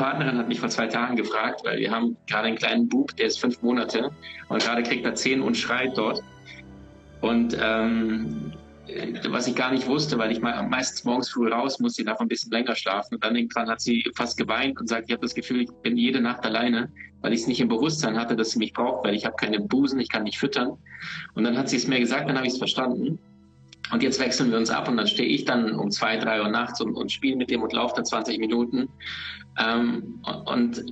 Partnerin hat mich vor zwei Tagen gefragt, weil wir haben gerade einen kleinen Bub, der ist fünf Monate und gerade kriegt er zehn und schreit dort. Und ähm, was ich gar nicht wusste, weil ich meistens morgens früh raus muss, sie darf ein bisschen länger schlafen. Und dann irgendwann hat sie fast geweint und sagt, ich habe das Gefühl, ich bin jede Nacht alleine, weil ich es nicht im Bewusstsein hatte, dass sie mich braucht, weil ich habe keine Busen, ich kann nicht füttern. Und dann hat sie es mir gesagt, dann habe ich es verstanden. Und jetzt wechseln wir uns ab und dann stehe ich dann um zwei, drei Uhr nachts und, und spiele mit dem und laufe dann 20 Minuten. Ähm, und,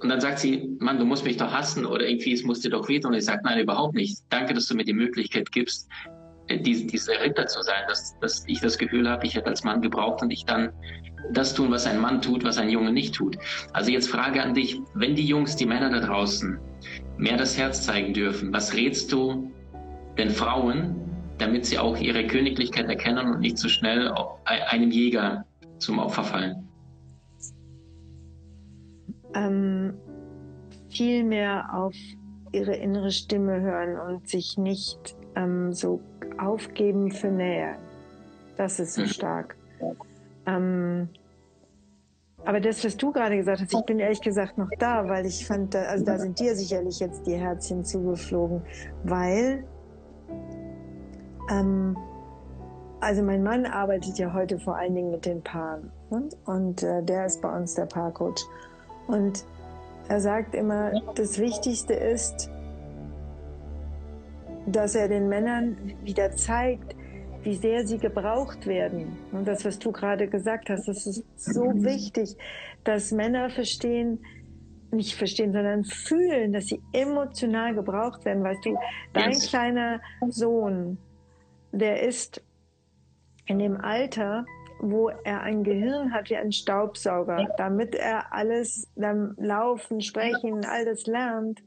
und dann sagt sie, Mann, du musst mich doch hassen oder irgendwie, es muss dir doch wehtun. Und ich sage, nein, überhaupt nicht. Danke, dass du mir die Möglichkeit gibst, die, diese Ritter zu sein, dass, dass ich das Gefühl habe, ich hätte als Mann gebraucht und ich dann das tun, was ein Mann tut, was ein Junge nicht tut. Also jetzt Frage an dich, wenn die Jungs, die Männer da draußen mehr das Herz zeigen dürfen, was rätst du den Frauen, damit sie auch ihre Königlichkeit erkennen und nicht zu so schnell einem Jäger zum Opfer fallen? Ähm, viel mehr auf ihre innere Stimme hören und sich nicht ähm, so aufgeben für Nähe. Das ist so mhm. stark. Ähm, aber das, was du gerade gesagt hast, ich bin ehrlich gesagt noch da, weil ich fand, da, also da sind dir sicherlich jetzt die Herzchen zugeflogen, weil, ähm, also mein Mann arbeitet ja heute vor allen Dingen mit den Paaren und, und äh, der ist bei uns der Paarcoach. Und er sagt immer, das Wichtigste ist, dass er den Männern wieder zeigt, wie sehr sie gebraucht werden. Und das, was du gerade gesagt hast, das ist so wichtig, dass Männer verstehen, nicht verstehen, sondern fühlen, dass sie emotional gebraucht werden. Weißt du, dein kleiner Sohn, der ist in dem Alter, wo er ein Gehirn hat wie ein Staubsauger, damit er alles dann laufen, sprechen, alles lernt,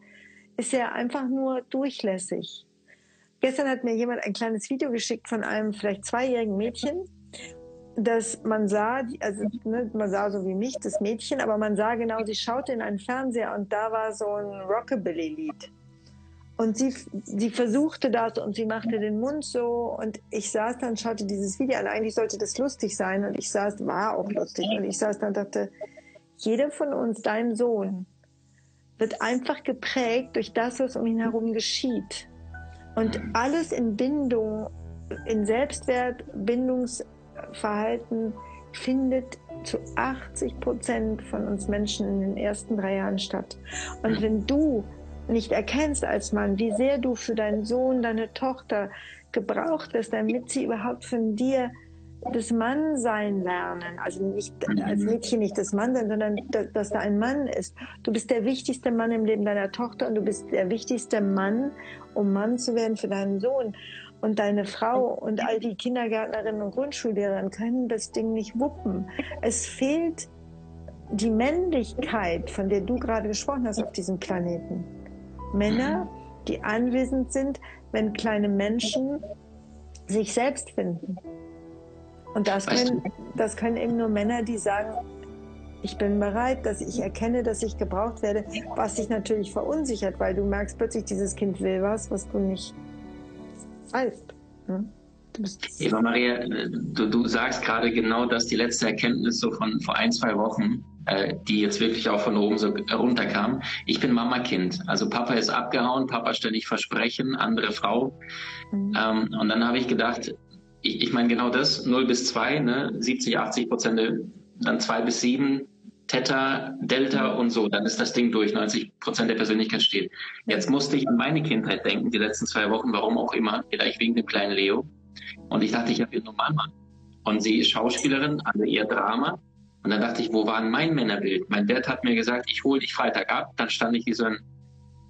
ist er einfach nur durchlässig. Gestern hat mir jemand ein kleines Video geschickt von einem vielleicht zweijährigen Mädchen, dass man sah, also ne, man sah so wie mich das Mädchen, aber man sah genau, sie schaute in einen Fernseher und da war so ein Rockabilly-Lied. Und sie, sie versuchte das und sie machte den Mund so und ich saß dann, schaute dieses Video an. Eigentlich sollte das lustig sein und ich saß, war auch lustig und ich saß dann und dachte, jeder von uns, dein Sohn, wird einfach geprägt durch das, was um ihn herum geschieht. Und alles in Bindung, in Selbstwert, Bindungsverhalten findet zu 80 Prozent von uns Menschen in den ersten drei Jahren statt. Und wenn du nicht erkennst als Mann, wie sehr du für deinen Sohn, deine Tochter gebraucht wirst, damit sie überhaupt von dir das Mannsein lernen. Also nicht als Mädchen nicht das Mannsein, sondern dass da ein Mann ist. Du bist der wichtigste Mann im Leben deiner Tochter und du bist der wichtigste Mann, um Mann zu werden für deinen Sohn. Und deine Frau und all die Kindergärtnerinnen und Grundschullehrerinnen können das Ding nicht wuppen. Es fehlt die Männlichkeit, von der du gerade gesprochen hast auf diesem Planeten. Männer, die anwesend sind, wenn kleine Menschen sich selbst finden. Und das können, das können eben nur Männer, die sagen, ich bin bereit, dass ich erkenne, dass ich gebraucht werde, was sich natürlich verunsichert, weil du merkst plötzlich, dieses Kind will was, was du nicht weißt. Hm? Eva Maria, du, du sagst gerade genau das, die letzte Erkenntnis so von vor ein, zwei Wochen, äh, die jetzt wirklich auch von oben so runterkam. Ich bin Mama-Kind. Also Papa ist abgehauen, Papa ständig Versprechen, andere Frau. Mhm. Ähm, und dann habe ich gedacht, ich, ich meine genau das, 0 bis 2, ne, 70, 80 Prozent, dann 2 bis 7, Theta, Delta und so, dann ist das Ding durch, 90 Prozent der Persönlichkeit steht. Jetzt musste ich an meine Kindheit denken, die letzten zwei Wochen, warum auch immer, vielleicht wegen dem kleinen Leo. Und ich dachte, ich habe nur Mama. Und sie ist Schauspielerin, alle ihr Drama. Und dann dachte ich, wo war mein Männerbild? Mein Dad hat mir gesagt, ich hole dich Freitag ab. Dann stand ich wie so ein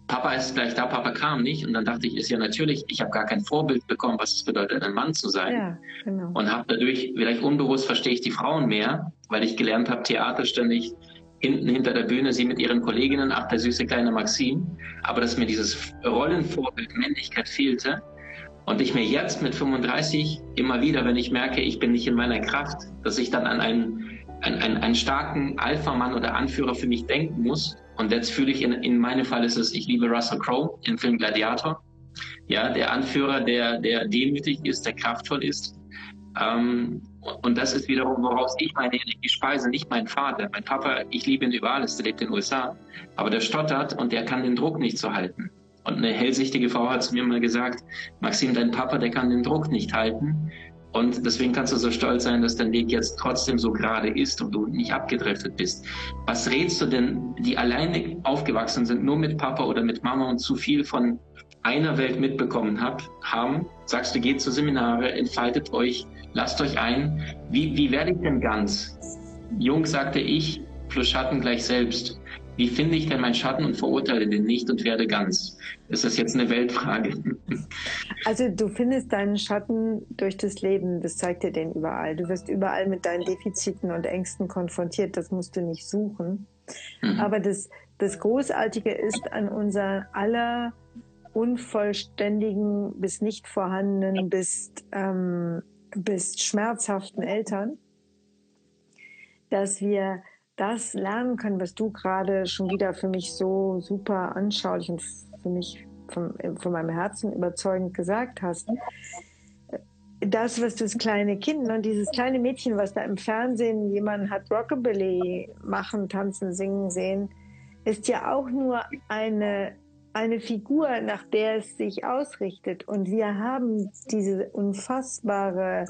Papa ist gleich da, Papa kam nicht. Und dann dachte ich, ist ja natürlich, ich habe gar kein Vorbild bekommen, was es bedeutet, ein Mann zu sein. Ja, genau. Und habe dadurch, vielleicht unbewusst verstehe ich die Frauen mehr, weil ich gelernt habe, Theater ständig hinten hinter der Bühne, sie mit ihren Kolleginnen, ach, der süße kleine Maxim, aber dass mir dieses Rollenvorbild Männlichkeit fehlte und ich mir jetzt mit 35 immer wieder, wenn ich merke, ich bin nicht in meiner Kraft, dass ich dann an einen, einen, einen, einen starken Alpha-Mann oder Anführer für mich denken muss. Und jetzt fühle ich, in, in meinem Fall ist es, ich liebe Russell Crowe im Film Gladiator. Ja, der Anführer, der, der demütig ist, der kraftvoll ist. Ähm, und das ist wiederum, woraus ich meine Energie speise, nicht mein Vater. Mein Papa, ich liebe ihn über alles, der lebt in den USA, aber der stottert und der kann den Druck nicht so halten. Und eine hellsichtige Frau hat zu mir mal gesagt, Maxim, dein Papa, der kann den Druck nicht halten. Und deswegen kannst du so stolz sein, dass dein Weg jetzt trotzdem so gerade ist und du nicht abgedriftet bist. Was rätst du denn, die alleine aufgewachsen sind, nur mit Papa oder mit Mama und zu viel von einer Welt mitbekommen hab, haben? Sagst du, geht zu Seminare, entfaltet euch, lasst euch ein. Wie, wie werde ich denn ganz? Jung sagte ich, plus Schatten gleich selbst. Wie finde ich denn meinen Schatten und verurteile den nicht und werde ganz? Ist das jetzt eine Weltfrage? Also du findest deinen Schatten durch das Leben, das zeigt dir den überall. Du wirst überall mit deinen Defiziten und Ängsten konfrontiert, das musst du nicht suchen. Mhm. Aber das, das Großartige ist an unser aller unvollständigen bis nicht vorhandenen bis, ähm, bis schmerzhaften Eltern, dass wir das lernen können, was du gerade schon wieder für mich so super anschaulich und für mich von, von meinem Herzen überzeugend gesagt hast. Das, was das kleine Kind und ne, dieses kleine Mädchen, was da im Fernsehen jemand hat Rockabilly machen, tanzen, singen sehen, ist ja auch nur eine, eine Figur, nach der es sich ausrichtet. Und wir haben diese unfassbare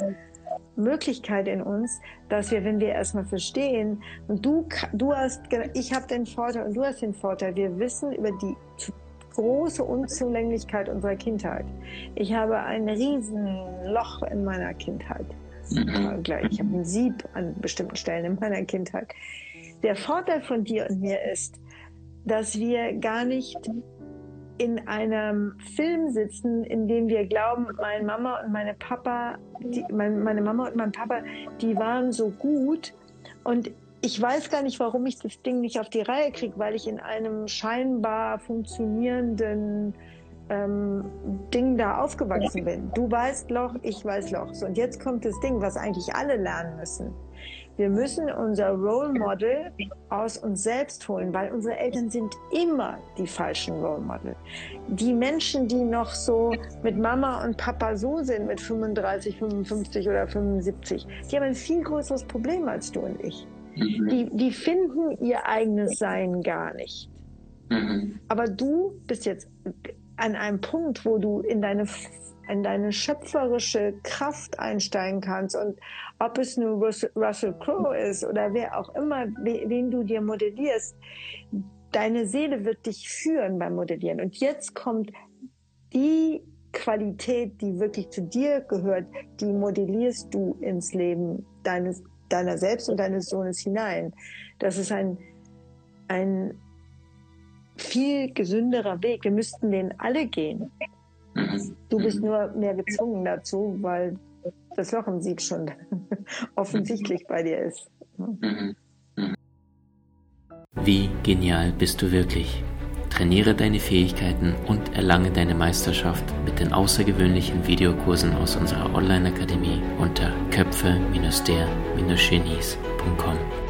Möglichkeit in uns, dass wir, wenn wir erstmal verstehen, und du, du hast, ich habe den Vorteil und du hast den Vorteil, wir wissen über die große Unzulänglichkeit unserer Kindheit. Ich habe ein Riesenloch in meiner Kindheit. Mhm. Ich habe ein Sieb an bestimmten Stellen in meiner Kindheit. Der Vorteil von dir und mir ist, dass wir gar nicht in einem Film sitzen, in dem wir glauben, meine Mama und meine Papa, die, meine, meine Mama und mein Papa, die waren so gut. Und ich weiß gar nicht, warum ich das Ding nicht auf die Reihe kriege, weil ich in einem scheinbar funktionierenden ähm, Ding da aufgewachsen bin. Du weißt Loch, ich weiß Loch. So, und jetzt kommt das Ding, was eigentlich alle lernen müssen. Wir müssen unser Role Model aus uns selbst holen, weil unsere Eltern sind immer die falschen Role Model. Die Menschen, die noch so mit Mama und Papa so sind, mit 35, 55 oder 75, die haben ein viel größeres Problem als du und ich. Mhm. Die, die finden ihr eigenes Sein gar nicht. Mhm. Aber du bist jetzt an einem Punkt, wo du in deine in deine schöpferische Kraft einsteigen kannst und ob es nur Russell Crowe ist oder wer auch immer, wen du dir modellierst, deine Seele wird dich führen beim Modellieren. Und jetzt kommt die Qualität, die wirklich zu dir gehört, die modellierst du ins Leben deines, deiner selbst und deines Sohnes hinein. Das ist ein, ein viel gesünderer Weg. Wir müssten den alle gehen. Du bist nur mehr gezwungen dazu, weil das Loch im Sieg schon offensichtlich bei dir ist. Wie genial bist du wirklich? Trainiere deine Fähigkeiten und erlange deine Meisterschaft mit den außergewöhnlichen Videokursen aus unserer Online-Akademie unter köpfe-der-genies.com.